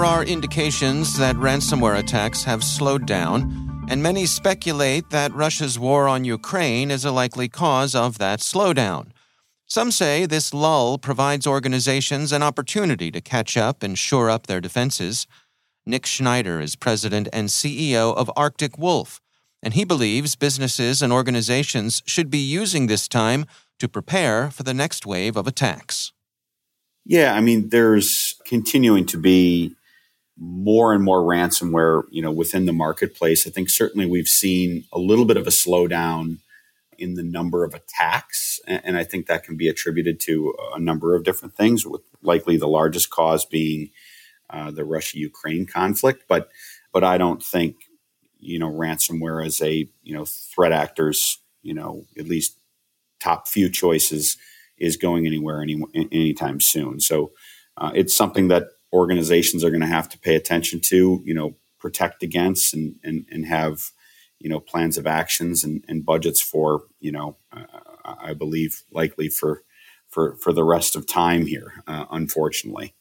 There are indications that ransomware attacks have slowed down, and many speculate that Russia's war on Ukraine is a likely cause of that slowdown. Some say this lull provides organizations an opportunity to catch up and shore up their defenses. Nick Schneider is president and CEO of Arctic Wolf, and he believes businesses and organizations should be using this time to prepare for the next wave of attacks. Yeah, I mean, there's continuing to be more and more ransomware, you know, within the marketplace. I think certainly we've seen a little bit of a slowdown in the number of attacks, and I think that can be attributed to a number of different things. With likely the largest cause being uh, the Russia-Ukraine conflict, but but I don't think you know ransomware as a you know threat actors you know at least top few choices is going anywhere any anytime soon. So uh, it's something that organizations are going to have to pay attention to, you know, protect against and, and, and have, you know, plans of actions and, and budgets for, you know, uh, I believe likely for, for, for the rest of time here, uh, unfortunately.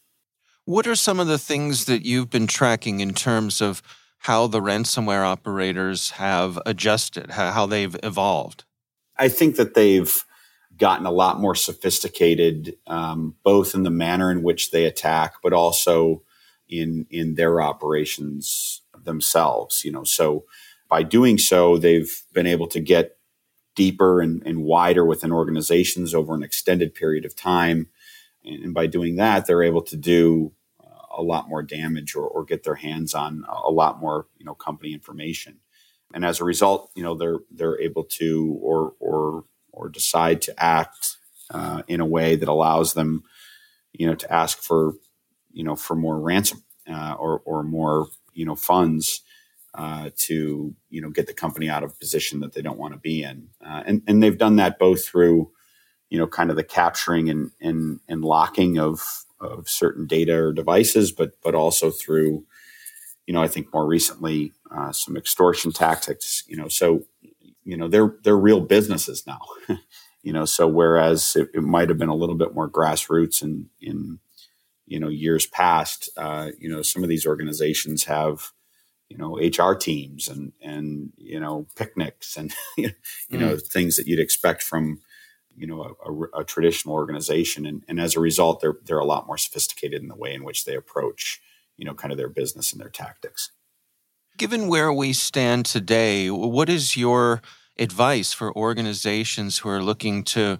What are some of the things that you've been tracking in terms of how the ransomware operators have adjusted, how they've evolved? I think that they've gotten a lot more sophisticated, um, both in the manner in which they attack, but also in in their operations themselves. You know, so by doing so, they've been able to get deeper and, and wider within organizations over an extended period of time, and, and by doing that, they're able to do uh, a lot more damage or, or get their hands on a lot more you know company information and as a result you know they're they're able to or or or decide to act uh, in a way that allows them, you know, to ask for, you know, for more ransom uh, or or more, you know, funds uh, to, you know, get the company out of a position that they don't want to be in, uh, and and they've done that both through, you know, kind of the capturing and and and locking of of certain data or devices, but but also through, you know, I think more recently uh, some extortion tactics. You know, so you know they're they're real businesses now. You know so whereas it, it might have been a little bit more grassroots in in you know years past uh, you know some of these organizations have you know hr teams and and you know picnics and you know mm. things that you'd expect from you know a, a, a, traditional organization. And, and as a result they're they're a lot more sophisticated in the way in which they approach you know kind of their business and their tactics given where we stand today what is your advice for organizations who are looking to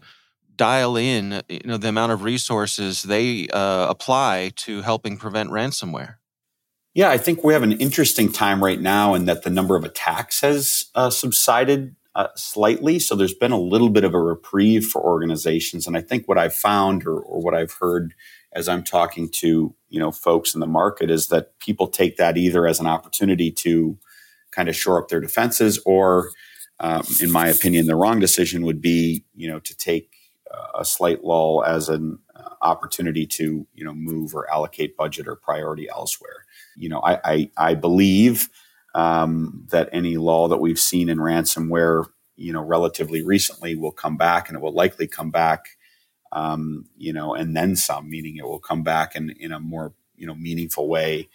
dial in you know the amount of resources they uh, apply to helping prevent ransomware? Yeah i think we have an interesting time right now in that the number of attacks has uh, subsided uh, slightly. So there's been a little bit of a reprieve for organizations. And i think what i've found or, or what i've heard as i'm talking to you know folks in the market is that people take that either as an opportunity to kind of shore up their defenses or um, in my opinion, the wrong decision would be, you know, to take a slight lull as an uh, opportunity to you know move or allocate budget or priority elsewhere. You know, I I, I believe um, that any lull that we've seen in ransomware, you know, relatively recently will come back, and it will likely come back, um, you know, and then some. Meaning, it will come back in in a more you know meaningful way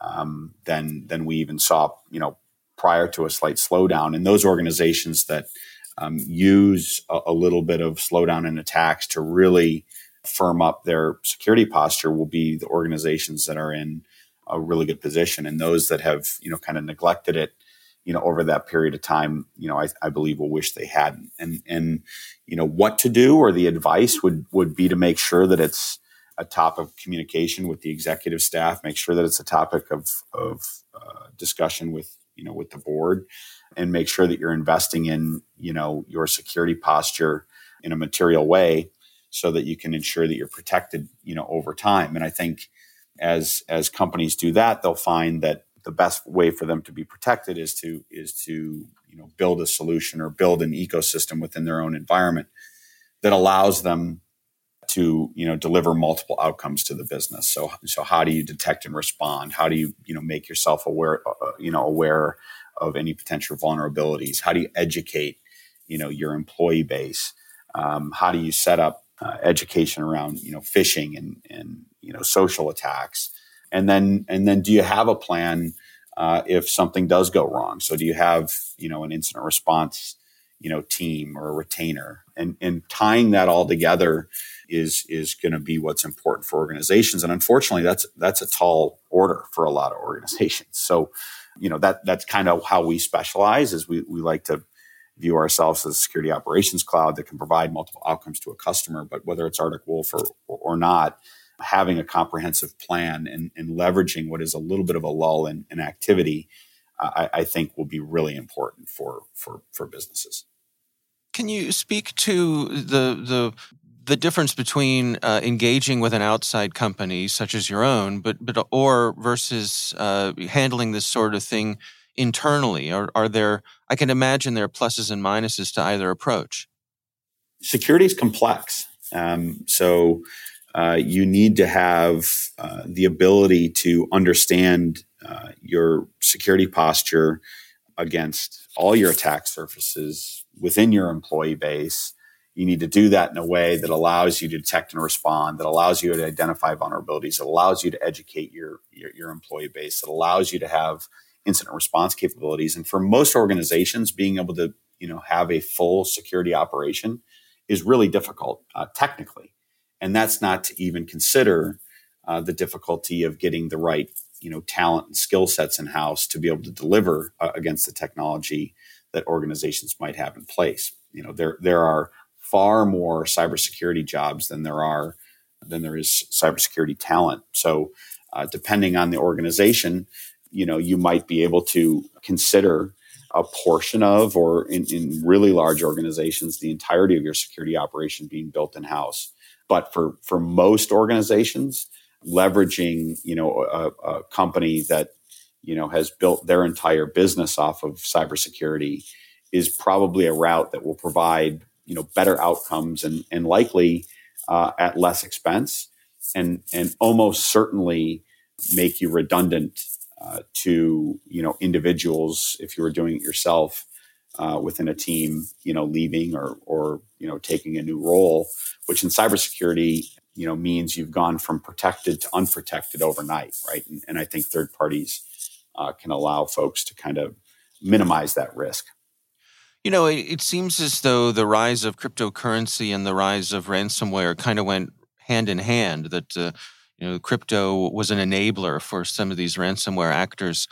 um, than than we even saw, you know, prior to a slight slowdown. And those organizations that um, use a, a, little bit of slowdown in attacks to really firm up their security posture will be the organizations that are in a really good position, and those that have you know kind of neglected it. You know, over that period of time, you know, I, I believe will wish they hadn't. And and you know what to do, or the advice would would be to make sure that it's a topic of communication with the executive staff. Make sure that it's a topic of of uh, discussion with you know with the board and make sure that you're investing in you know your security posture in a material way so that you can ensure that you're protected you know over time and i think as as companies do that they'll find that the best way for them to be protected is to is to you know build a solution or build an ecosystem within their own environment that allows them to you know deliver multiple outcomes to the business. So so how do you detect and respond? How do you you know make yourself aware uh, you know aware of any potential vulnerabilities? How do you educate you know your employee base? Um, how do you set up uh, education around you know phishing and and you know social attacks and then and then do you have a plan uh, if something does go wrong? So do you have you know an incident response you know team or a retainer? And and tying that all together is is going to be what's important for organizations. And unfortunately that's that's a tall order for a lot of organizations. So you know that that's kind of how we specialize is we, we like to view ourselves as a security operations cloud that can provide multiple outcomes to a customer but whether it's arctic wolf or, or not having a comprehensive plan and, and leveraging what is a little bit of a lull in, in activity I, I think will be really important for for for businesses can you speak to the the the difference between uh, engaging with an outside company such as your own, but but or versus uh, handling this sort of thing internally? Are, are there? I can imagine there are pluses and minuses to either approach. Security is complex, um, so uh, you need to have uh, the ability to understand uh, your security posture against all your attack surfaces within your employee base you need to do that in a way that allows you to detect and respond, that allows you to identify vulnerabilities, that allows you to educate your, your, your employee base, that allows you to have incident response capabilities. And for most organizations, being able to you know have a full security operation is really difficult uh, technically, and that's not to even consider uh, the difficulty of getting the right you know talent and skill sets in house to be able to deliver uh, against the technology that organizations might have in place. You know there there are far more cybersecurity jobs than there are than there is cybersecurity talent. So, uh, depending on the organization, you know, you might be able to consider a portion of, or in, in really large organizations, the entirety of your security operation being built in house. But for for most organizations, leveraging you know a, a company that you know has built their entire business off of cybersecurity is probably a route that will provide you know better outcomes and and likely uh, at less expense and and almost certainly make you redundant uh, to you know individuals if you were doing it yourself uh, within a team you know leaving or or you know taking a new role which in cybersecurity you know means you've gone from protected to unprotected overnight right and, and i think third parties uh, can allow folks to kind of minimize that risk you know, it, it, seems as though the rise of cryptocurrency and the rise of ransomware kind of went hand in hand. That uh, you know, crypto was an enabler for some of these ransomware actors.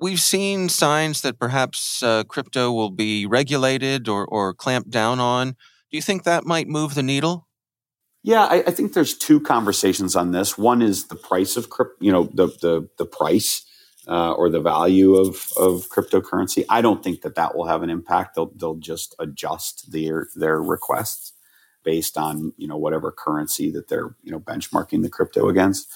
We've seen signs that perhaps uh, crypto will be regulated or, or clamped down on. Do you think that might move the needle? Yeah, I, I think there's two conversations on this. One is the price of crypto, you know, the the the price uh, or the value of, of cryptocurrency. I don't think that that will have an impact. They'll, they'll just adjust their, their requests based on, you know, whatever currency that they're, you know, benchmarking the crypto against.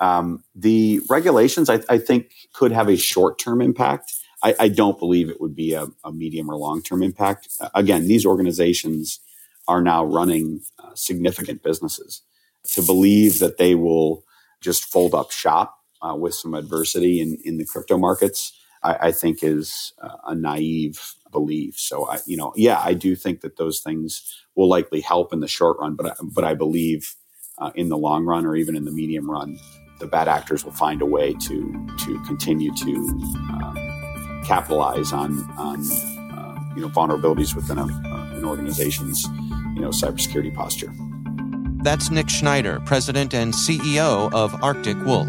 Um, the regulations, I, I, think, could have a short-term impact. I, I, don't believe it would be a, a medium or long-term impact. again, these organizations are now running, uh, significant businesses. To believe that they will just fold up shop uh, with some adversity in, in the crypto markets, I, I think is uh, a naive belief. So I, you know, yeah, I do think that those things will likely help in the short run, but I, but I believe uh, in the long run or even in the medium run, the bad actors will find a way to to continue to um, capitalize on on uh, you know vulnerabilities within a, uh, an organization's you know cybersecurity posture. That's Nick Schneider, President and CEO of Arctic Wolf.